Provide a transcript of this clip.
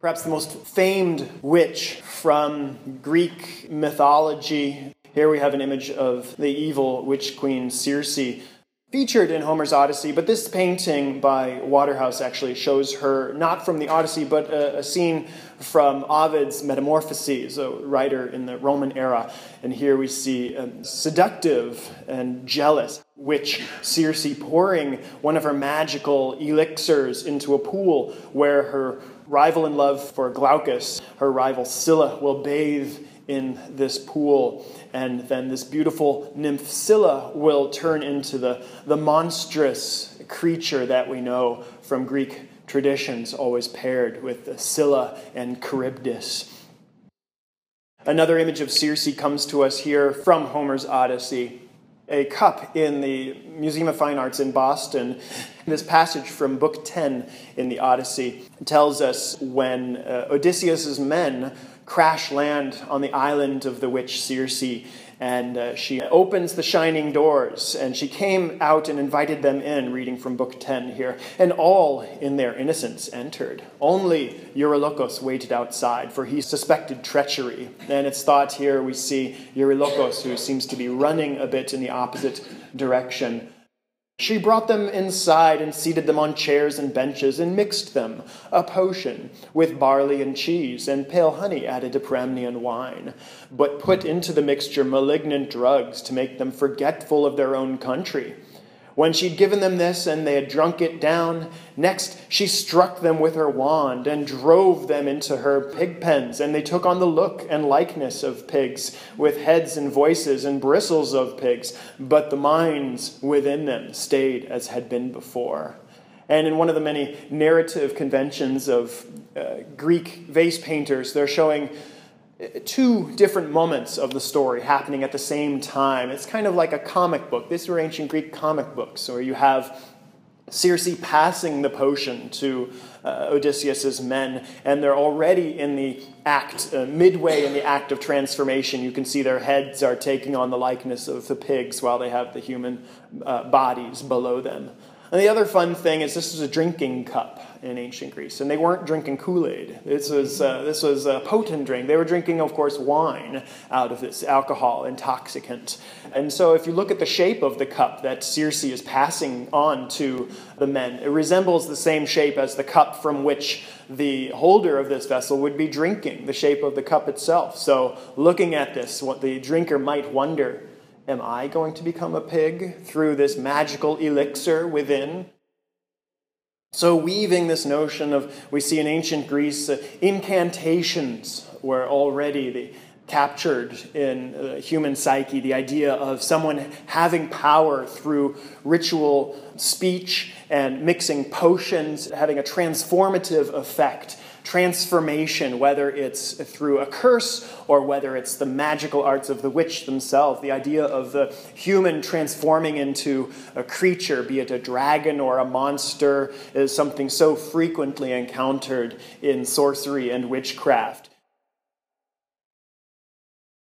Perhaps the most famed witch from Greek mythology. Here we have an image of the evil witch queen Circe featured in Homer's Odyssey, but this painting by Waterhouse actually shows her not from the Odyssey, but a, a, scene from Ovid's Metamorphoses, a writer in the Roman era. And here we see a seductive and jealous witch Circe pouring one of her magical elixirs into a pool where her rival in love for Glaucus, her rival Scylla, will bathe in this pool. And then this beautiful nymph Scylla will turn into the, the monstrous creature that we know from Greek traditions, always paired with Scylla and Charybdis. Another image of Circe comes to us here from Homer's Odyssey. A cup in the Museum of Fine Arts in Boston. This passage from Book 10 in the Odyssey tells us when uh, Odysseus's men crash land on the island of the witch Circe. And uh, she opens the shining doors, and she came out and invited them in, reading from Book 10 here. And all, in their innocence, entered. Only Eurylochus waited outside, for he suspected treachery. And it's thought here we see Eurylochus, who seems to be running a bit in the opposite direction. She brought them inside and seated them on chairs and benches and mixed them, a potion, with barley and cheese and pale honey added to Pramnian wine, but put into the mixture malignant drugs to make them forgetful of their own country when she'd given them this and they had drunk it down, next she struck them with her wand and drove them into her pig pens, and they took on the look and likeness of pigs, with heads and voices and bristles of pigs, but the minds within them stayed as had been before. And in one of the many narrative conventions of uh, Greek vase painters, they're showing two different moments of the story happening at the same time. It's kind of like a comic book. These were ancient Greek comic books, where you have Circe passing the potion to uh, Odysseus's men, and they're already in the act, uh, midway in the act of transformation. You can see their heads are taking on the likeness of the pigs while they have the human uh, bodies below them. And the other fun thing is this was a drinking cup in ancient Greece, and they weren't drinking Kool Aid. This was uh, this was a potent drink. They were drinking, of course, wine out of this alcohol intoxicant. And so, if you look at the shape of the cup that Circe is passing on to the men, it resembles the same shape as the cup from which the holder of this vessel would be drinking. The shape of the cup itself. So, looking at this, what the drinker might wonder Am I going to become a pig through this magical elixir within? So, weaving this notion of, we see in ancient Greece, uh, incantations were already the, captured in the human psyche the idea of someone having power through ritual speech and mixing potions, having a transformative effect transformation, whether it's through a curse or whether it's the magical arts of the witch themselves, the idea of the human transforming into a creature, be it a dragon or a monster, is something so frequently encountered in sorcery and witchcraft.